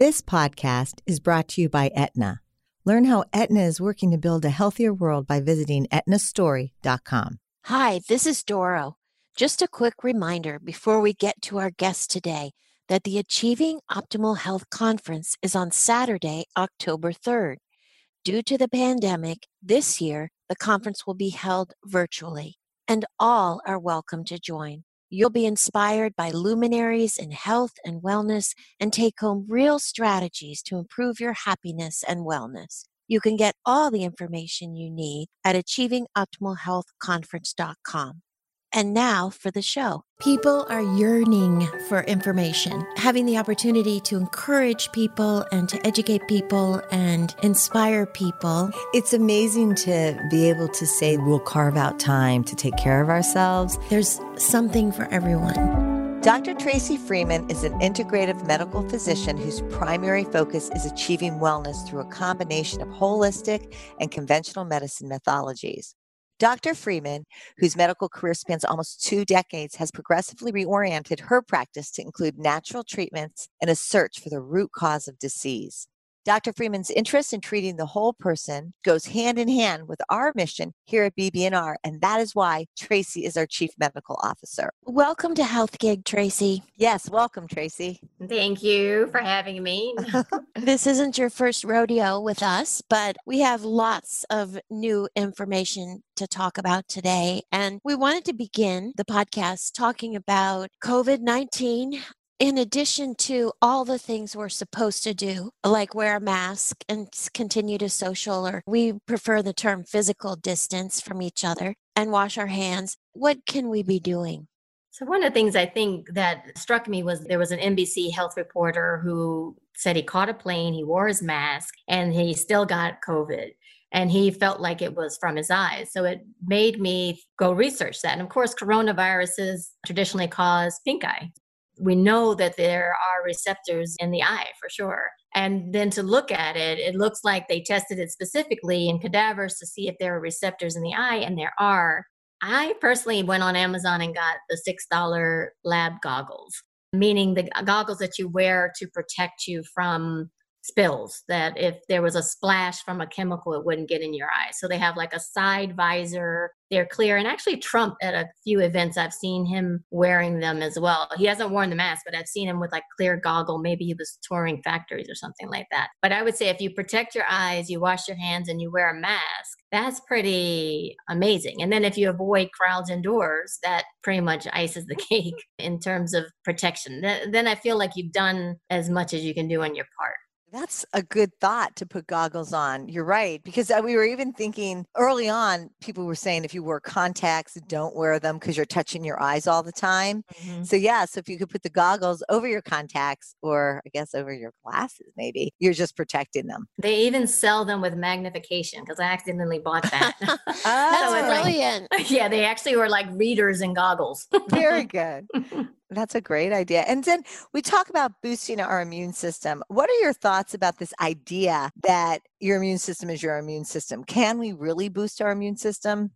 This podcast is brought to you by Aetna. Learn how Aetna is working to build a healthier world by visiting aetnastory.com. Hi, this is Doro. Just a quick reminder before we get to our guest today that the Achieving Optimal Health Conference is on Saturday, October 3rd. Due to the pandemic, this year the conference will be held virtually, and all are welcome to join. You'll be inspired by luminaries in health and wellness and take home real strategies to improve your happiness and wellness. You can get all the information you need at achievingoptimalhealthconference.com. And now for the show. People are yearning for information, having the opportunity to encourage people and to educate people and inspire people. It's amazing to be able to say we'll carve out time to take care of ourselves. There's something for everyone. Dr. Tracy Freeman is an integrative medical physician whose primary focus is achieving wellness through a combination of holistic and conventional medicine methodologies. Dr. Freeman, whose medical career spans almost two decades, has progressively reoriented her practice to include natural treatments and a search for the root cause of disease. Dr. Freeman's interest in treating the whole person goes hand in hand with our mission here at BB&R, and that is why Tracy is our Chief Medical Officer. Welcome to Health Gig, Tracy. Yes, welcome, Tracy. Thank you for having me. this isn't your first rodeo with us, but we have lots of new information to talk about today. And we wanted to begin the podcast talking about COVID 19, in addition to all the things we're supposed to do, like wear a mask and continue to social, or we prefer the term physical distance from each other and wash our hands, what can we be doing? So, one of the things I think that struck me was there was an NBC health reporter who said he caught a plane, he wore his mask, and he still got COVID and he felt like it was from his eyes. So it made me go research that. And of course, coronaviruses traditionally cause pink eye we know that there are receptors in the eye for sure. And then to look at it, it looks like they tested it specifically in cadavers to see if there are receptors in the eye, and there are. I personally went on Amazon and got the $6 lab goggles, meaning the goggles that you wear to protect you from spills that if there was a splash from a chemical it wouldn't get in your eye. So they have like a side visor. They're clear. And actually trump at a few events i've seen him wearing them as well. He hasn't worn the mask but i've seen him with like clear goggle. Maybe he was touring factories or something like that. But i would say if you protect your eyes you wash your hands and you wear a mask that's pretty amazing. And then if you avoid crowds indoors that pretty much ices the cake in terms of protection. Then i feel like you've done as much as you can do on your part that's a good thought to put goggles on. You're right. Because uh, we were even thinking early on, people were saying if you wear contacts, don't wear them because you're touching your eyes all the time. Mm-hmm. So, yeah, so if you could put the goggles over your contacts or I guess over your glasses, maybe you're just protecting them. They even sell them with magnification because I accidentally bought that. oh, that's brilliant. Like, yeah, they actually were like readers and goggles. Very good. That's a great idea. And then we talk about boosting our immune system. What are your thoughts about this idea that your immune system is your immune system? Can we really boost our immune system?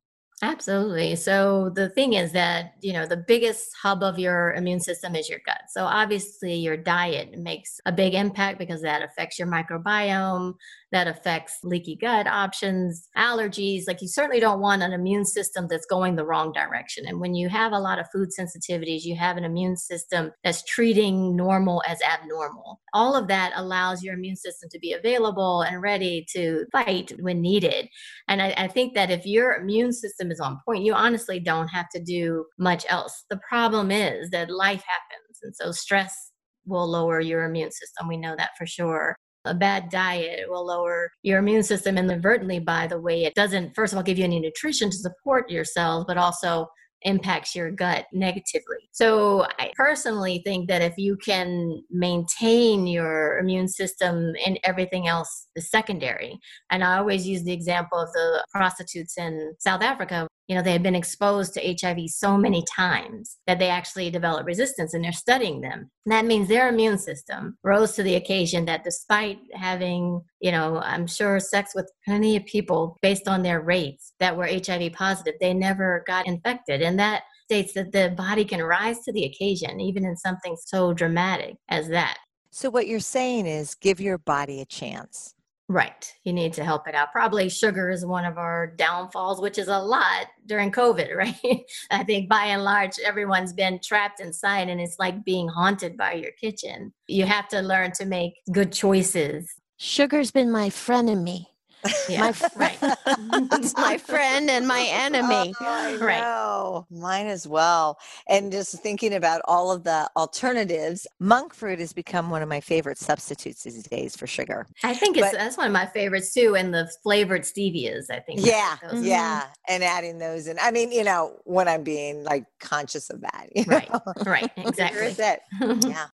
Absolutely. So the thing is that, you know, the biggest hub of your immune system is your gut. So obviously your diet makes a big impact because that affects your microbiome, that affects leaky gut options, allergies. Like you certainly don't want an immune system that's going the wrong direction. And when you have a lot of food sensitivities, you have an immune system that's treating normal as abnormal. All of that allows your immune system to be available and ready to fight when needed. And I, I think that if your immune system is on point, you honestly don't have to do much else. The problem is that life happens. And so stress will lower your immune system. We know that for sure a bad diet will lower your immune system inadvertently by the way it doesn't first of all give you any nutrition to support your cells but also impacts your gut negatively. So I personally think that if you can maintain your immune system and everything else is secondary. And I always use the example of the prostitutes in South Africa you know, they had been exposed to HIV so many times that they actually developed resistance and they're studying them. And that means their immune system rose to the occasion that despite having, you know, I'm sure sex with plenty of people based on their rates that were HIV positive, they never got infected. And that states that the body can rise to the occasion, even in something so dramatic as that. So, what you're saying is give your body a chance. Right. You need to help it out. Probably sugar is one of our downfalls, which is a lot during COVID, right? I think by and large, everyone's been trapped inside and it's like being haunted by your kitchen. You have to learn to make good choices. Sugar's been my frenemy. Yeah, my friend. it's my friend and my enemy. Oh, right. Mine as well. And just thinking about all of the alternatives, monk fruit has become one of my favorite substitutes these days for sugar. I think it's but, that's one of my favorites too. And the flavored stevias, I think. Yeah. Yeah. And adding those in. I mean, you know, when I'm being like conscious of that. right. Know? Right. Exactly. it. yeah.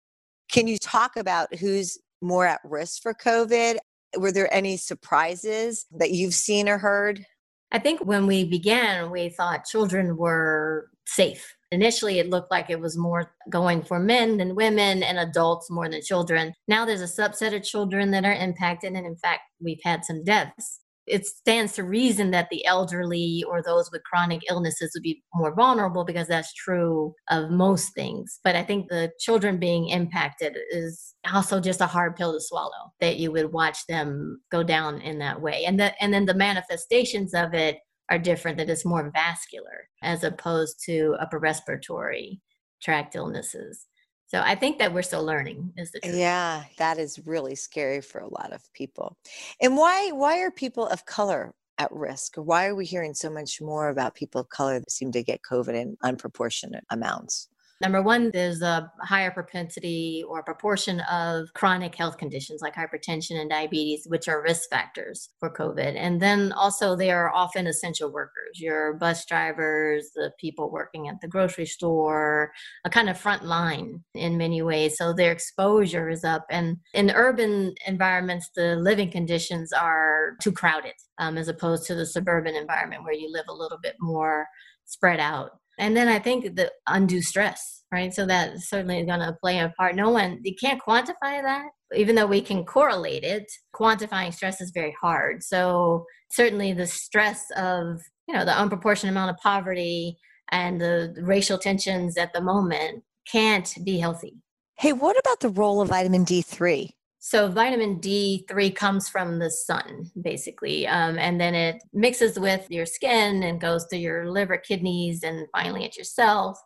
Can you talk about who's more at risk for COVID? Were there any surprises that you've seen or heard? I think when we began, we thought children were safe. Initially, it looked like it was more going for men than women and adults more than children. Now there's a subset of children that are impacted. And in fact, we've had some deaths it stands to reason that the elderly or those with chronic illnesses would be more vulnerable because that's true of most things. But I think the children being impacted is also just a hard pill to swallow that you would watch them go down in that way. And the, and then the manifestations of it are different that it's more vascular as opposed to upper respiratory tract illnesses. So I think that we're still learning is the truth. Yeah, that is really scary for a lot of people. And why why are people of color at risk? Why are we hearing so much more about people of color that seem to get COVID in unproportionate amounts? Number one, there's a higher propensity or proportion of chronic health conditions like hypertension and diabetes, which are risk factors for COVID. And then also, they are often essential workers your bus drivers, the people working at the grocery store, a kind of front line in many ways. So their exposure is up. And in urban environments, the living conditions are too crowded um, as opposed to the suburban environment where you live a little bit more spread out. And then I think the undue stress, right? So that certainly is going to play a part. No one, you can't quantify that, even though we can correlate it. Quantifying stress is very hard. So certainly the stress of, you know, the unproportionate amount of poverty and the racial tensions at the moment can't be healthy. Hey, what about the role of vitamin D3? So vitamin D3 comes from the sun, basically, um, and then it mixes with your skin and goes to your liver, kidneys, and finally at your cells.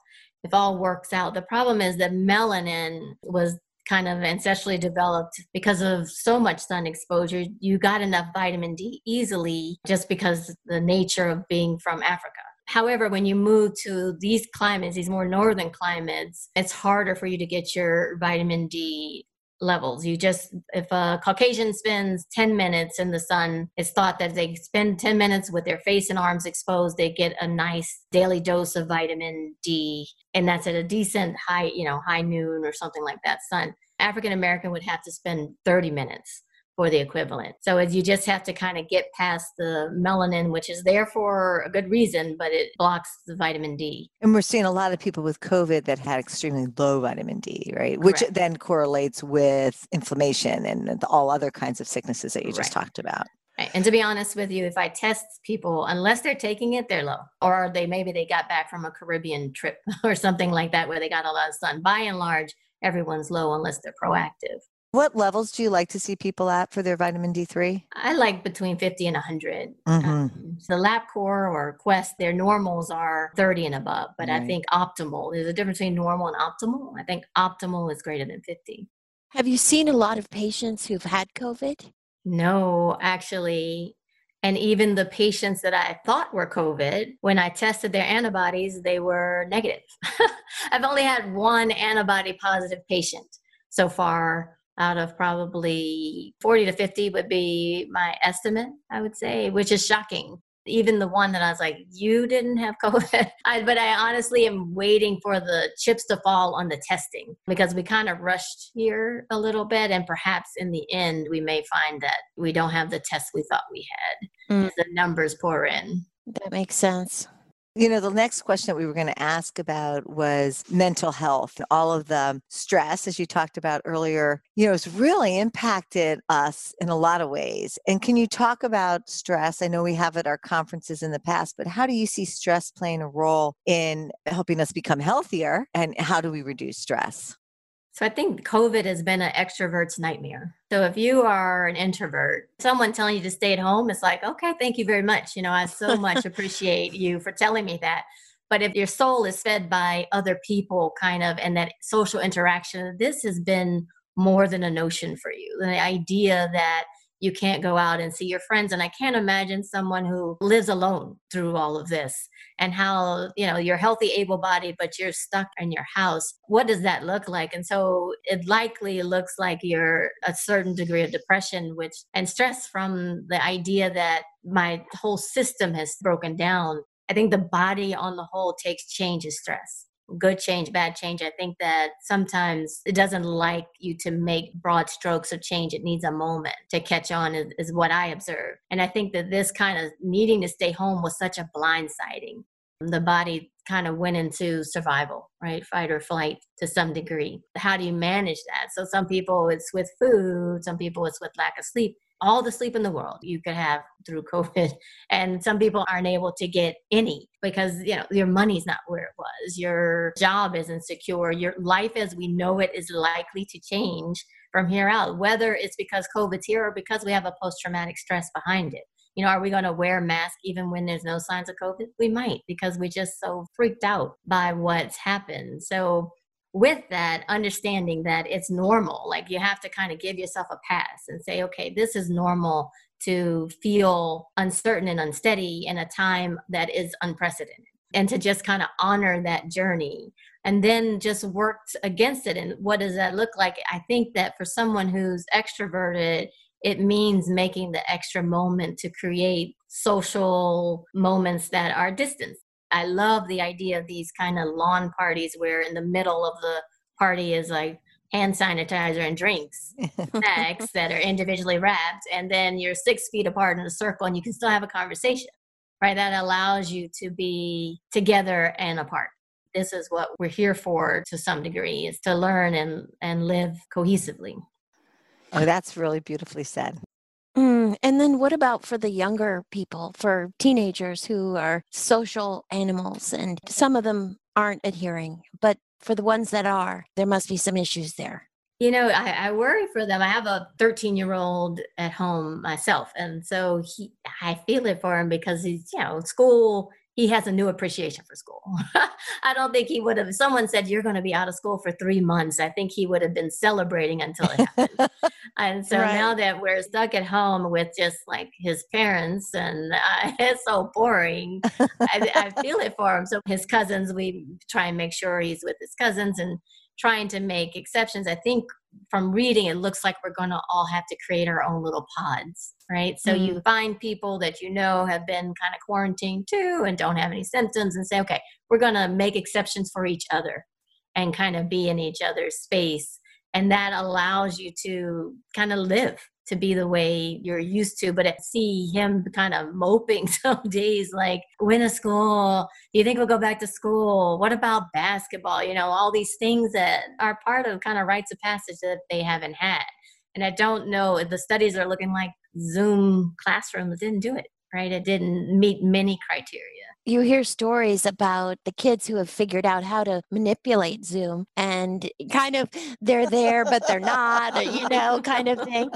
If all works out, the problem is that melanin was kind of ancestrally developed because of so much sun exposure. You got enough vitamin D easily just because the nature of being from Africa. However, when you move to these climates, these more northern climates, it's harder for you to get your vitamin D levels. You just, if a Caucasian spends 10 minutes in the sun, it's thought that they spend 10 minutes with their face and arms exposed, they get a nice daily dose of vitamin D. And that's at a decent high, you know, high noon or something like that sun. African American would have to spend 30 minutes for the equivalent. So as you just have to kind of get past the melanin, which is there for a good reason, but it blocks the vitamin D. And we're seeing a lot of people with COVID that had extremely low vitamin D, right? Correct. Which then correlates with inflammation and all other kinds of sicknesses that you just right. talked about. Right. And to be honest with you, if I test people, unless they're taking it, they're low. Or they maybe they got back from a Caribbean trip or something like that where they got a lot of sun. By and large, everyone's low unless they're proactive. What levels do you like to see people at for their vitamin D3? I like between 50 and 100. Mm-hmm. Um, so LabCorp or Quest, their normals are 30 and above, but right. I think optimal, there's a difference between normal and optimal. I think optimal is greater than 50. Have you seen a lot of patients who've had COVID? No, actually. And even the patients that I thought were COVID, when I tested their antibodies, they were negative. I've only had one antibody positive patient so far out of probably 40 to 50 would be my estimate, I would say, which is shocking. Even the one that I was like, you didn't have COVID. I, but I honestly am waiting for the chips to fall on the testing because we kind of rushed here a little bit. And perhaps in the end, we may find that we don't have the tests we thought we had mm. as the numbers pour in. That makes sense. You know, the next question that we were going to ask about was mental health. And all of the stress, as you talked about earlier, you know, has really impacted us in a lot of ways. And can you talk about stress? I know we have at our conferences in the past, but how do you see stress playing a role in helping us become healthier? And how do we reduce stress? So I think COVID has been an extrovert's nightmare. So if you are an introvert, someone telling you to stay at home is like, okay, thank you very much. You know, I so much appreciate you for telling me that. But if your soul is fed by other people, kind of, and that social interaction, this has been more than a notion for you. The idea that you can't go out and see your friends. And I can't imagine someone who lives alone through all of this and how, you know, you're healthy, able bodied, but you're stuck in your house. What does that look like? And so it likely looks like you're a certain degree of depression, which and stress from the idea that my whole system has broken down. I think the body on the whole takes change as stress good change, bad change. I think that sometimes it doesn't like you to make broad strokes of change. It needs a moment to catch on, is, is what I observe. And I think that this kind of needing to stay home was such a blindsiding. The body kind of went into survival, right? Fight or flight to some degree. How do you manage that? So, some people it's with food, some people it's with lack of sleep all the sleep in the world you could have through COVID. And some people aren't able to get any because, you know, your money's not where it was. Your job isn't secure. Your life as we know it is likely to change from here out, whether it's because COVID's here or because we have a post traumatic stress behind it. You know, are we going to wear a mask even when there's no signs of COVID? We might because we're just so freaked out by what's happened. So with that understanding that it's normal like you have to kind of give yourself a pass and say okay this is normal to feel uncertain and unsteady in a time that is unprecedented and to just kind of honor that journey and then just work against it. And what does that look like? I think that for someone who's extroverted it means making the extra moment to create social moments that are distant I love the idea of these kind of lawn parties where in the middle of the party is like hand sanitizer and drinks, snacks that are individually wrapped, and then you're six feet apart in a circle and you can still have a conversation, right? That allows you to be together and apart. This is what we're here for to some degree is to learn and, and live cohesively. Oh, that's really beautifully said. Mm, and then what about for the younger people, for teenagers who are social animals and some of them aren't adhering, but for the ones that are, there must be some issues there. You know, I, I worry for them. I have a 13 year old at home myself. And so he, I feel it for him because he's, you know, school he has a new appreciation for school. I don't think he would have. Someone said you're going to be out of school for three months. I think he would have been celebrating until it happened. and so right. now that we're stuck at home with just like his parents, and uh, it's so boring, I, I feel it for him. So his cousins, we try and make sure he's with his cousins and trying to make exceptions. I think from reading, it looks like we're going to all have to create our own little pods, right? So mm-hmm. you find people that you know have been kind of quarantined too and don't have any symptoms and say, okay, we're going to make exceptions for each other and kind of be in each other's space. And that allows you to kind of live to be the way you're used to. But I see him kind of moping some days like, when is school? Do you think we'll go back to school? What about basketball? You know, all these things that are part of kind of rites of passage that they haven't had. And I don't know if the studies are looking like Zoom classrooms didn't do it, right? It didn't meet many criteria you hear stories about the kids who have figured out how to manipulate Zoom and kind of they're there, but they're not, you know, kind of thing.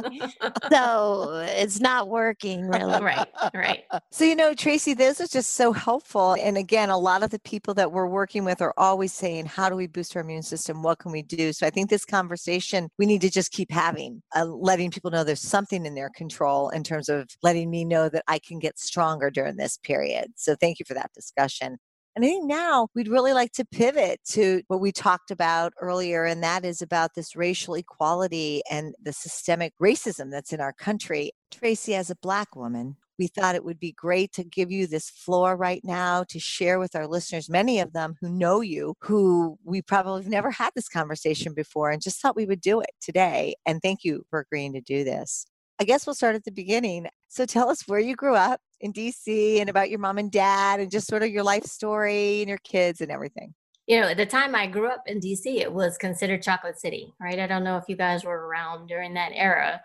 So it's not working really. Right, right. So, you know, Tracy, this is just so helpful. And again, a lot of the people that we're working with are always saying, How do we boost our immune system? What can we do? So I think this conversation we need to just keep having, uh, letting people know there's something in their control in terms of letting me know that I can get stronger during this period. So thank you for that discussion. And I think now we'd really like to pivot to what we talked about earlier, and that is about this racial equality and the systemic racism that's in our country. Tracy, as a Black woman, we thought it would be great to give you this floor right now to share with our listeners, many of them who know you, who we probably have never had this conversation before, and just thought we would do it today. And thank you for agreeing to do this. I guess we'll start at the beginning. So tell us where you grew up in DC and about your mom and dad and just sort of your life story and your kids and everything. you know, at the time I grew up in DC, it was considered Chocolate City, right? I don't know if you guys were around during that era.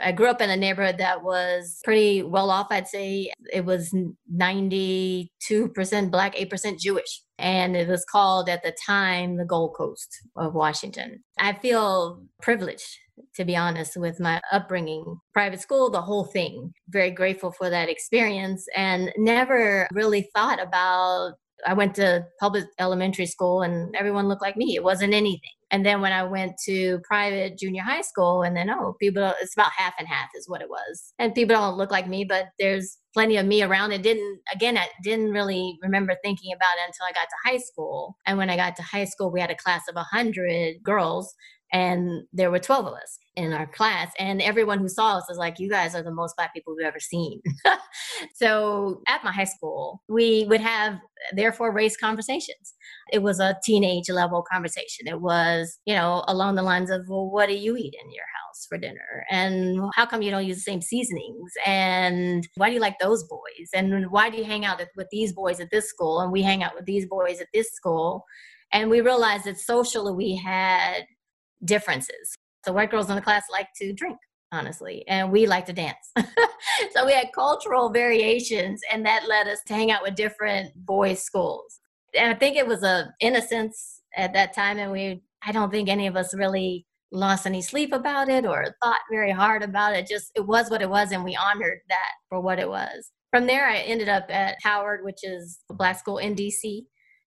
I grew up in a neighborhood that was pretty well off. I'd say it was 92% Black, 8% Jewish. And it was called at the time the Gold Coast of Washington. I feel privileged to be honest, with my upbringing. Private school, the whole thing. Very grateful for that experience and never really thought about I went to public elementary school and everyone looked like me. It wasn't anything. And then when I went to private junior high school, and then, oh, people, it's about half and half is what it was. And people don't look like me, but there's plenty of me around. It didn't, again, I didn't really remember thinking about it until I got to high school. And when I got to high school, we had a class of 100 girls and there were 12 of us in our class and everyone who saw us was like you guys are the most black people we've ever seen. So at my high school we would have therefore race conversations. It was a teenage level conversation. It was you know along the lines of well what do you eat in your house for dinner? And how come you don't use the same seasonings? And why do you like those boys? And why do you hang out with these boys at this school? And we hang out with these boys at this school. And we realized that socially we had differences. So white girls in the class like to drink, honestly, and we like to dance. so we had cultural variations, and that led us to hang out with different boys' schools. And I think it was a innocence at that time, and we I don't think any of us really lost any sleep about it or thought very hard about it. Just it was what it was, and we honored that for what it was. From there, I ended up at Howard, which is a black school in DC.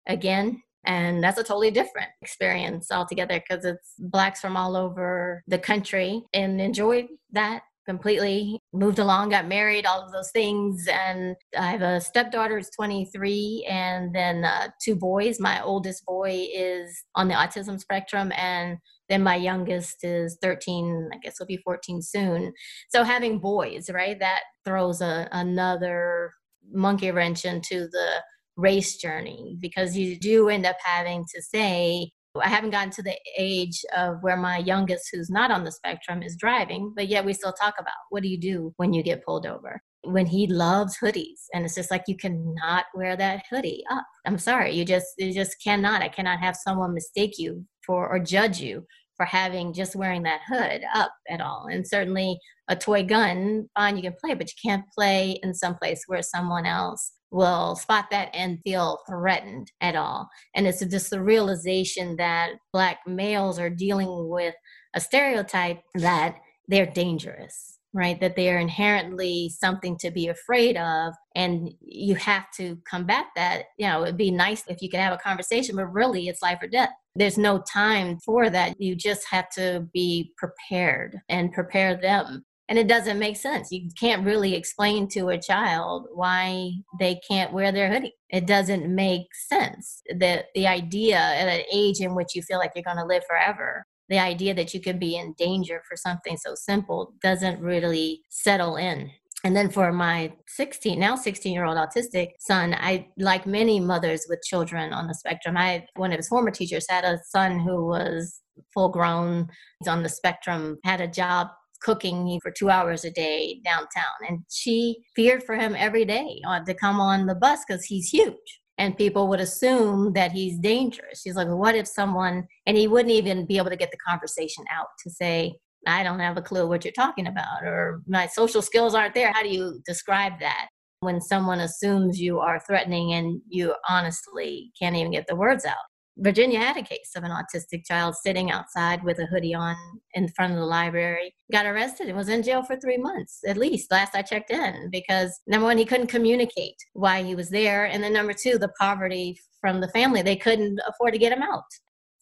Again, and that's a totally different experience altogether because it's blacks from all over the country and enjoyed that completely. Moved along got married all of those things. And i have a stepdaughter who's 23 and then uh, two boys. My oldest boy is on the autism spectrum and then my youngest is 13 i guess will be 14 soon. So having boys right that throws a, another monkey wrench into the race journey because you do end up having to say, I haven't gotten to the age of where my youngest, who's not on the spectrum, is driving, but yet we still talk about what do you do when you get pulled over? When he loves hoodies, and it's just like you cannot wear that hoodie up. I'm sorry, you just you just cannot. I cannot have someone mistake you for or judge you for having just wearing that hood up at all. And certainly a toy gun, fine, you can play, but you can't play in some place where someone else will spot that and feel threatened at all. And it's just the realization that Black males are dealing with a stereotype that they're dangerous, right? That they're inherently something to be afraid of. And you have to combat that. You know, it'd be nice if you could have a conversation, but really it's life or death. There's no time for that. You just have to be prepared and prepare them and it doesn't make sense. You can't really explain to a child why they can't wear their hoodie. It doesn't make sense. The the idea at an age in which you feel like you're going to live forever, the idea that you could be in danger for something so simple doesn't really settle in. And then for my 16, now 16 year old autistic son, I, like many mothers with children on the spectrum, I, one of his former teachers had a son who was full grown, he's on the spectrum, had a job cooking for two hours a day downtown. And she feared for him every day to come on the bus because he's huge. And people would assume that he's dangerous. She's like, what if someone, and he wouldn't even be able to get the conversation out to say, I don't have a clue what you're talking about, or my social skills aren't there. How do you describe that? When someone assumes you are threatening and you honestly can't even get the words out. Virginia had a case of an autistic child sitting outside with a hoodie on in front of the library, got arrested and was in jail for three months at least, last I checked in, because number one, he couldn't communicate why he was there. And then number two, the poverty from the family, they couldn't afford to get him out.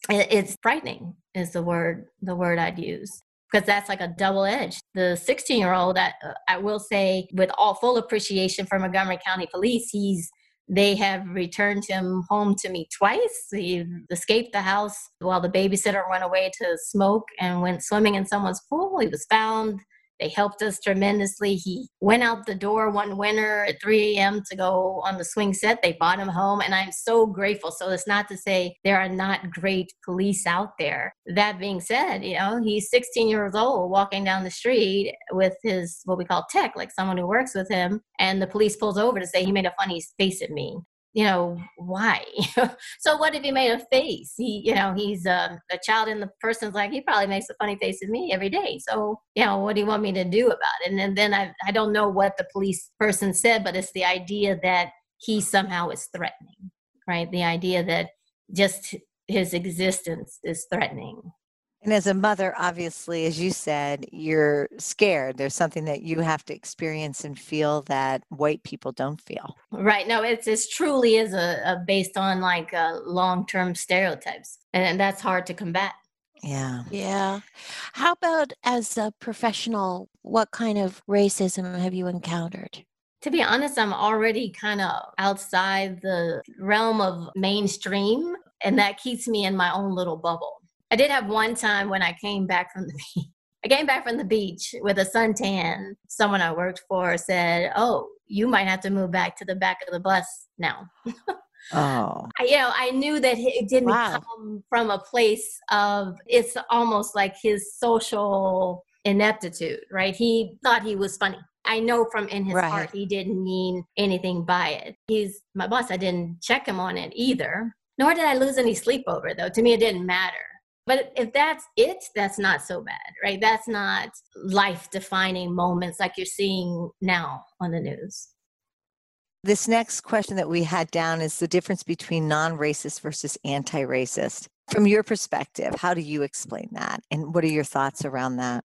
It's frightening is the word, the word I'd use because that's like a double edge. The 16 year old, I, uh, I, will say, with all full appreciation for Montgomery County Police, he's they have returned him home to me twice. He escaped the house while the babysitter went away to smoke and went swimming in someone's pool. He was found they helped us tremendously. He went out the door one winter at 3 a.m. to go on the swing set. They brought him home, and I'm so grateful. So it's not to say there are not great police out there. That being said, you know, he's 16 years old walking down the street with his what we call tech, like someone who works with him, and the police pulls over to say he made a funny face at me you know, why? so what if he made a face? He, you know, he's um, a child and the person's like, he probably makes a funny face at me every day. So, you know, what do you want me to do about it? And then, then I, I don't know what the police person said, but it's the idea that he somehow is threatening, right? The idea that just his existence is threatening. And as a mother, obviously, as you said, you're scared. There's something that you have to experience and feel that white people don't feel. Right. No, it's it truly is a, a based on like uh, long term stereotypes, and, and that's hard to combat. Yeah. Yeah. How about as a professional, what kind of racism have you encountered? To be honest, I'm already kind of outside the realm of mainstream, and that keeps me in my own little bubble. I did have one time when I came back from the beach. I came back from the beach with a suntan. Someone I worked for said, "Oh, you might have to move back to the back of the bus now." oh, I, you know, I knew that it didn't wow. come from a place of. It's almost like his social ineptitude, right? He thought he was funny. I know from in his right. heart he didn't mean anything by it. He's my boss. I didn't check him on it either. Nor did I lose any sleep over it, though. To me, it didn't matter but if that's it, that's not so bad, right? That's not life defining moments like you're seeing now on the news. This next question that we had down is the difference between non racist versus anti racist. From your perspective, how do you explain that? And what are your thoughts around that?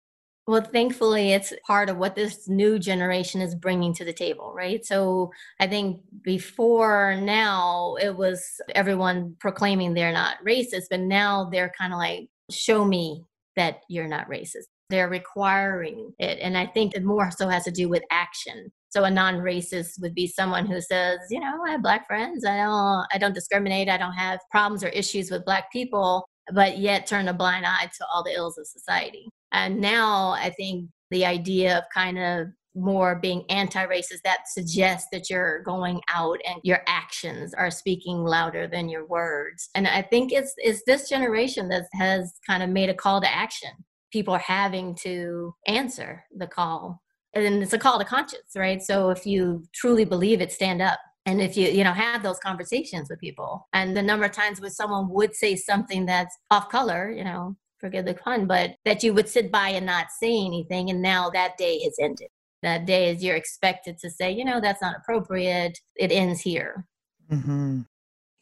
Well, thankfully, it's part of what this new generation is bringing to the table, right? So I think before now, it was everyone proclaiming they're not racist, but now they're kind of like, show me that you're not racist. They're requiring it. And I think it more so has to do with action. So a non-racist would be someone who says, you know, I have black friends. I don't I don't discriminate. I don't have problems or issues with black people, but yet turn a blind eye to all the ills of society. And now I think the idea of kind of more being anti-racist that suggests that you're going out and your actions are speaking louder than your words. And i think it's it's this generation that has kind of made a call to action. People are having to answer the call. And it's a call to conscience right? So if you truly believe it stand up. And if you you know have those conversations with people. And the number of times when someone would say something that's off color you know forgive the pun, but that you would sit by and not say anything. And now that day has ended. That day is you're expected to say, you know, that's not appropriate. It ends here. Mm-hmm.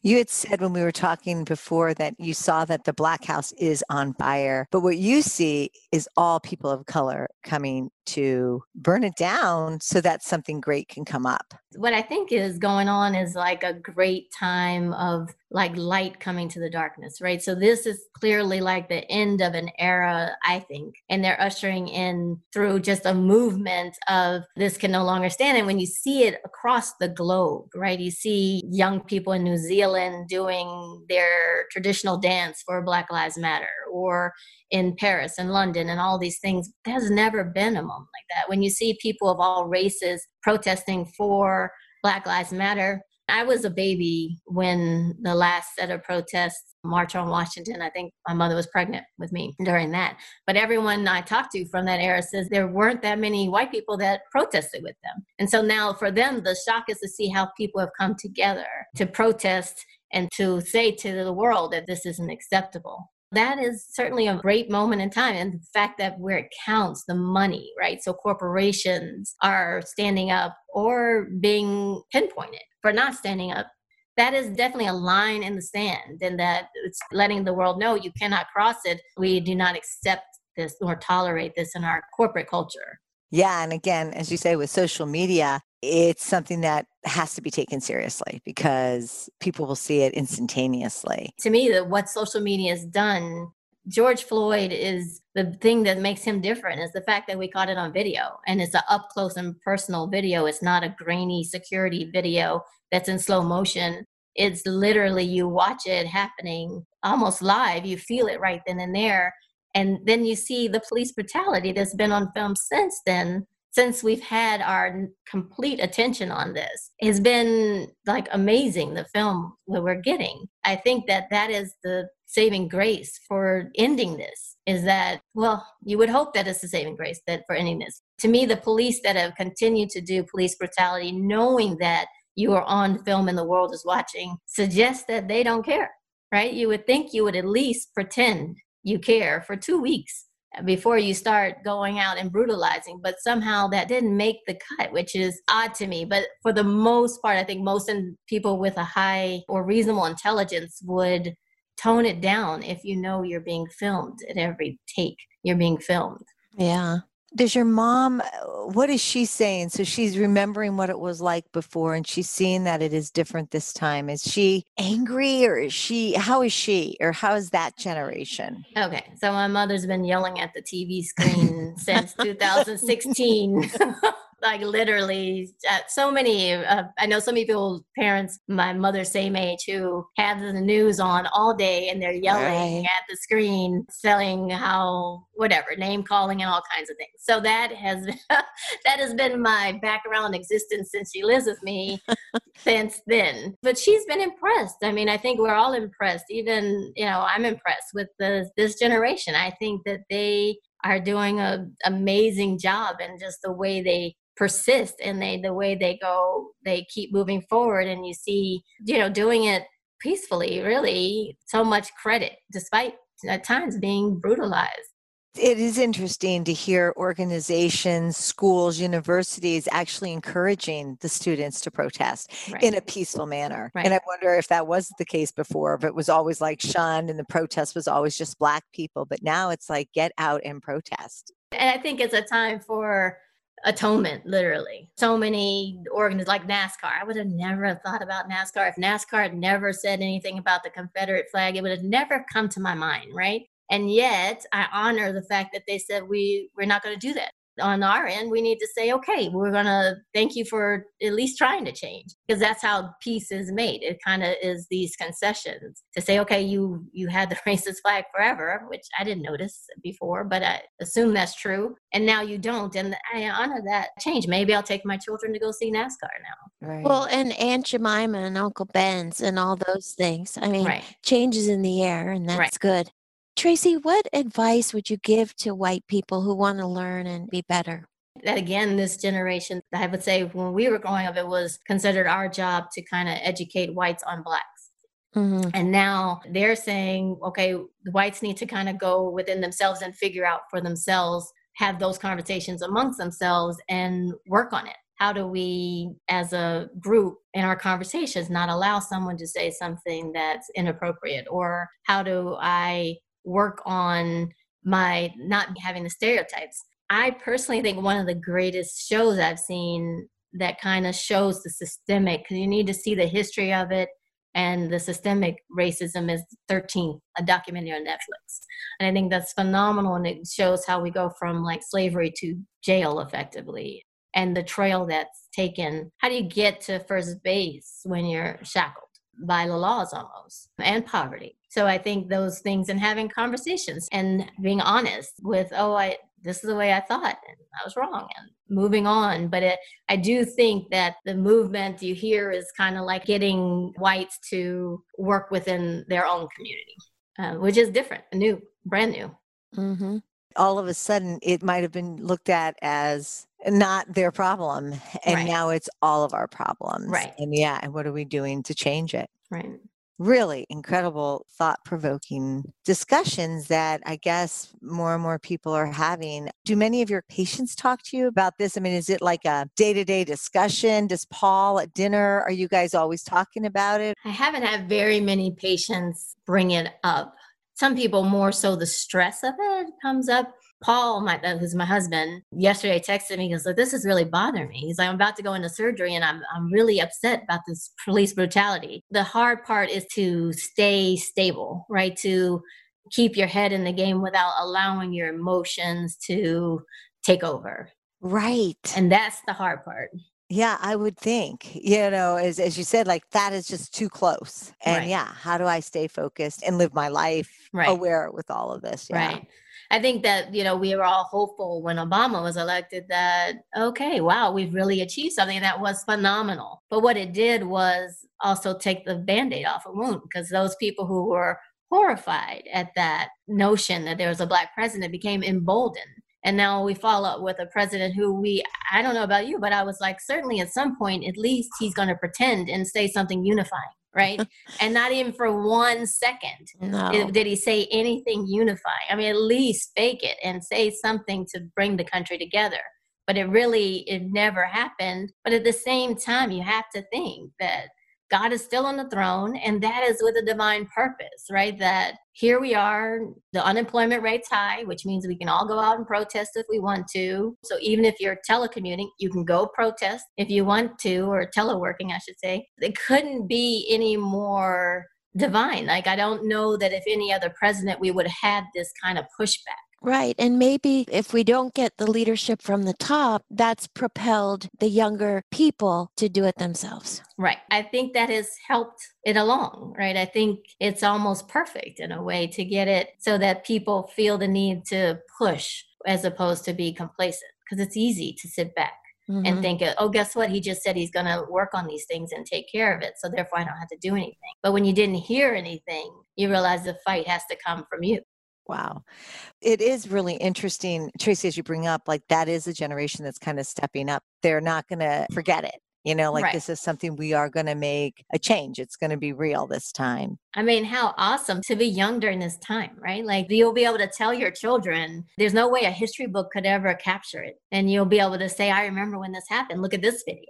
You had said when we were talking before that you saw that the Black House is on fire, but what you see is all people of color coming to burn it down so that something great can come up. What I think is going on is like a great time of like light coming to the darkness, right? So this is clearly like the end of an era, I think, and they're ushering in through just a movement of this can no longer stand. And when you see it across the globe, right, you see young people in New Zealand doing their traditional dance for Black Lives Matter, or in Paris and London and all these things. There's never been a like that. When you see people of all races protesting for Black Lives Matter, I was a baby when the last set of protests march on Washington. I think my mother was pregnant with me during that. But everyone I talked to from that era says there weren't that many white people that protested with them. And so now for them, the shock is to see how people have come together to protest and to say to the world that this isn't acceptable that is certainly a great moment in time. And the fact that where it counts, the money, right? So corporations are standing up or being pinpointed for not standing up. That is definitely a line in the sand, and that it's letting the world know you cannot cross it. We do not accept this or tolerate this in our corporate culture. Yeah. And again, as you say, with social media, it's something that has to be taken seriously because people will see it instantaneously. To me, that what social media has done, George Floyd is the thing that makes him different is the fact that we caught it on video and it's an up close and personal video. It's not a grainy security video that's in slow motion. It's literally you watch it happening almost live. You feel it right then and there. And then you see the police brutality that's been on film since then since we've had our complete attention on this has been like amazing the film that we're getting i think that that is the saving grace for ending this is that well you would hope that it's the saving grace that for ending this to me the police that have continued to do police brutality knowing that you are on film and the world is watching suggests that they don't care, right? You would think you would at least pretend you care for two weeks before you start going out and brutalizing but somehow that didn't make the cut which is odd to me. But for the most part i think most people with a high or reasonable intelligence would tone it down if you know you're being filmed at every take you're being filmed. Yeah does your mom what is she saying? So she's remembering what it was like before and she's seeing that it is different this time. Is she angry or is she how is she or how is that generation? Okay so my mother's been yelling at the tv screen since 2016 like literally uh, so many uh, i know so many people parents my mother's same age who have the news on all day and they're yelling right. at the screen selling how whatever name calling and all kinds of things. So that has that has been my background existence since she lives with me since then. But she's been impressed. I mean i think we're all impressed. Even you know i'm impressed with the this generation. I think that they are doing an amazing job and just the way they persist and they the way they go they keep moving forward and you see you know doing it peacefully really so much credit despite at times being brutalized it is interesting to hear organizations, schools, universities actually encouraging the students to protest right. in a peaceful manner. Right. And I wonder if that was the case before, if it was always like shunned and the protest was always just Black people. But now it's like get out and protest. And I think it's a time for atonement literally. So many organs like nascar. I would have never thought about nascar. If nascar had never said anything about the confederate flag it would have never come to my mind right? And yet i honor the fact that they said we we're not going to do that on our end, we need to say, okay, we're going to thank you for at least trying to change because that's how peace is made. It kind of is these concessions to say, okay, you you had the racist flag forever, which I didn't notice before, but I assume that's true. And now you don't. And I honor that change. Maybe I'll take my children to go see NASCAR now. Right. Well, and Aunt Jemima and Uncle Ben's and all those things. I mean, right. changes in the air, and that's right. good. Tracy, what advice would you give to white people who want to learn and be better? That again, this generation, I would say when we were growing up, it was considered our job to kind of educate whites on blacks. Mm-hmm. And now they're saying, okay, the whites need to kind of go within themselves and figure out for themselves, have those conversations amongst themselves and work on it. How do we, as a group in our conversations, not allow someone to say something that's inappropriate? Or how do I work on my not having the stereotypes. I personally think one of the greatest shows I've seen that kind of shows the systemic, because you need to see the history of it and the systemic racism is 13th a documentary on netflix. And i think that's phenomenal and it shows how we go from like slavery to jail effectively and the trail that's taken. How do you get to first base when you're shackled? By the laws almost and poverty so I think those things and having conversations and being honest with, oh, I this is the way I thought and I was wrong and moving on. But it, I do think that the movement you hear is kind of like getting whites to work within their own community, uh, which is different, new, brand new. Mm-hmm. All of a sudden, it might have been looked at as not their problem, and right. now it's all of our problems. Right. And yeah, and what are we doing to change it? Right really incredible, thought provoking discussions that I guess more and more people are having. Do many of your patients talk to you about this? I mean, is it like a day to day discussion? Does Paul at dinner, are you guys always talking about it? I haven't had very many patients bring it up. Some people more so the stress of it comes up. Paul, my, uh, who's my husband, yesterday texted me. He goes, "Look, this is really bothering me." He's like, "I'm about to go into surgery, and I'm I'm really upset about this police brutality." The hard part is to stay stable, right? To keep your head in the game without allowing your emotions to take over. Right. And that's the hard part. Yeah, I would think, you know, as, as you said, like that is just too close. And right. yeah, how do I stay focused and live my life right. aware with all of this? Yeah. Right. I think that, you know, we were all hopeful when Obama was elected that, okay, wow, we've really achieved something that was phenomenal. But what it did was also take the band aid off a wound because those people who were horrified at that notion that there was a black president became emboldened And now we follow up with a president who we, I don't know about you, but I was like, certainly at some point, at least he's going to pretend and say something unifying right? and not even for one second no. did, he say anything unifying. I mean, at least fake it and say something to bring the country together. But it really, it never happened. But at the same time, you have to think that God is still on the throne, and that is with a divine purpose, right? That here we are, the unemployment rate's high, which means we can all go out and protest if we want to. So even if you're telecommuting, you can go protest if you want to, or teleworking, I should say. It couldn't be any more divine. Like, I don't know that if any other president we would have had this kind of pushback. Right. And maybe if we don't get the leadership from the top, that's propelled the younger people to do it themselves. Right. I think that has helped it along, right? I think it's almost perfect in a way to get it so that people feel the need to push as opposed to be complacent because it's easy to sit back. Mm-hmm. and think, oh, guess what? He just said he's going to work on these things and take care of it. So therefore, I don't have to do anything. But when you didn't hear anything, you realize the fight has to come from you. Wow. It is really interesting, Tracy, as you bring up, like that is a generation that's kind of stepping up. They're not going to forget it. You know, like right. this is something we are going to make a change. It's going to be real this time. I mean, how awesome to be young during this time, right? Like you'll be able to tell your children, there's no way a history book could ever capture it. And you'll be able to say, I remember when this happened. Look at this video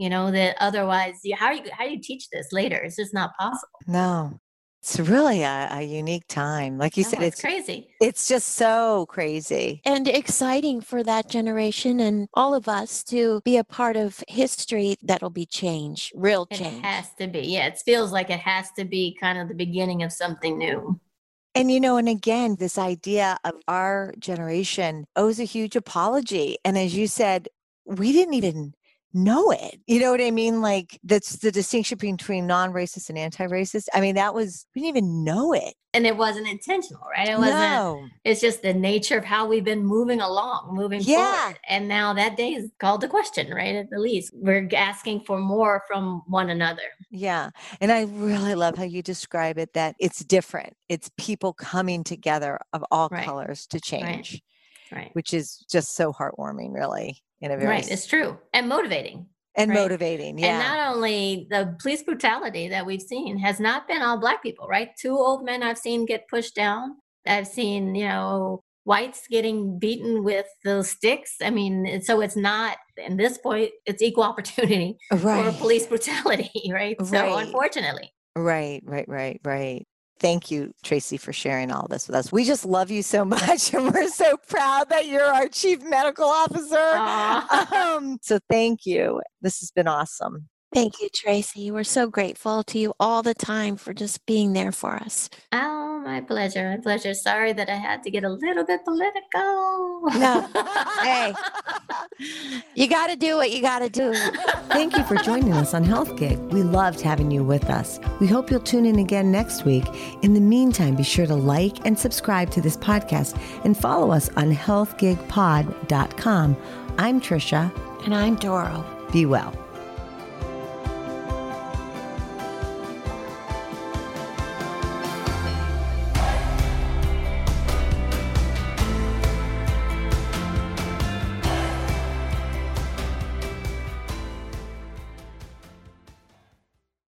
you know that otherwise how are you how do you teach this later it's just not possible no it's really a, a, unique time. Like you said, oh, it's, it's, crazy. It's just so crazy. And exciting for that generation and all of us to be a part of history that'll be change, real change. It has to be. Yeah, it feels like it has to be kind of the beginning of something new. And, you know, and again, this idea of our generation owes a huge apology. And as you said, we didn't even know it. You know what I mean? Like that's the distinction between non-racist and anti-racist. I mean, that was we didn't even know it. And it wasn't intentional, right? It wasn't no. it's just the nature of how we've been moving along, moving yeah. forward. And now that day is called to question, right? At the least. We're asking for more from one another. Yeah. And I really love how you describe it that it's different. It's people coming together of all right. colors to change. Right. Right. Which is just so heartwarming, really in a very right. It's true and motivating. And right? motivating, yeah. And not only the police brutality that we've seen has not been all black people, right? Two old men I've seen get pushed down. I've seen, you know, whites getting beaten with those sticks. I mean, so it's not, in this point, it's equal opportunity oh, right. for police brutality, right? right? So unfortunately. Right, right, right, right. Thank you, Tracy, for sharing all this with us. We just love you so much, and we're so proud that you're our chief medical officer. Um, so, thank you. This has been awesome. Thank you, Tracy. We're so grateful to you all the time for just being there for us. Oh, my pleasure. My pleasure. Sorry that I had to get a little bit political. No. hey, you got to do what you got to do. Thank you for joining us on Health Gig. We loved having you with us. We hope you'll tune in again next week. In the meantime, be sure to like and subscribe to this podcast and follow us on healthgigpod.com. I'm Trisha. And I'm Doro. Be well.